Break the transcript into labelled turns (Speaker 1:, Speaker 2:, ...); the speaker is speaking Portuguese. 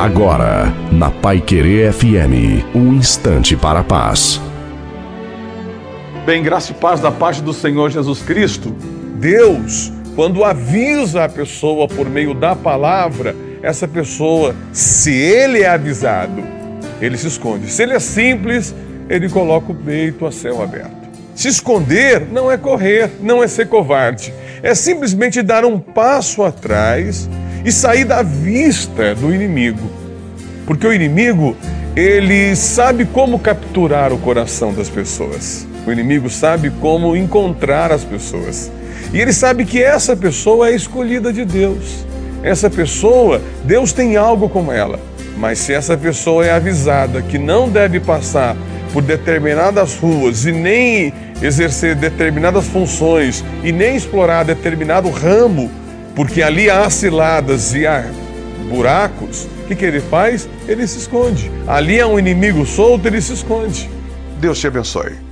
Speaker 1: Agora, na Pai Querer FM, um instante para a paz.
Speaker 2: Bem, graça e paz da parte do Senhor Jesus Cristo. Deus, quando avisa a pessoa por meio da palavra, essa pessoa, se ele é avisado, ele se esconde. Se ele é simples, ele coloca o peito a céu aberto. Se esconder não é correr, não é ser covarde, é simplesmente dar um passo atrás e sair da vista do inimigo. Porque o inimigo, ele sabe como capturar o coração das pessoas. O inimigo sabe como encontrar as pessoas. E ele sabe que essa pessoa é escolhida de Deus. Essa pessoa, Deus tem algo com ela. Mas se essa pessoa é avisada que não deve passar por determinadas ruas e nem exercer determinadas funções e nem explorar determinado ramo, porque ali há ciladas e há buracos, o que, que ele faz? Ele se esconde. Ali há um inimigo solto, ele se esconde. Deus te abençoe.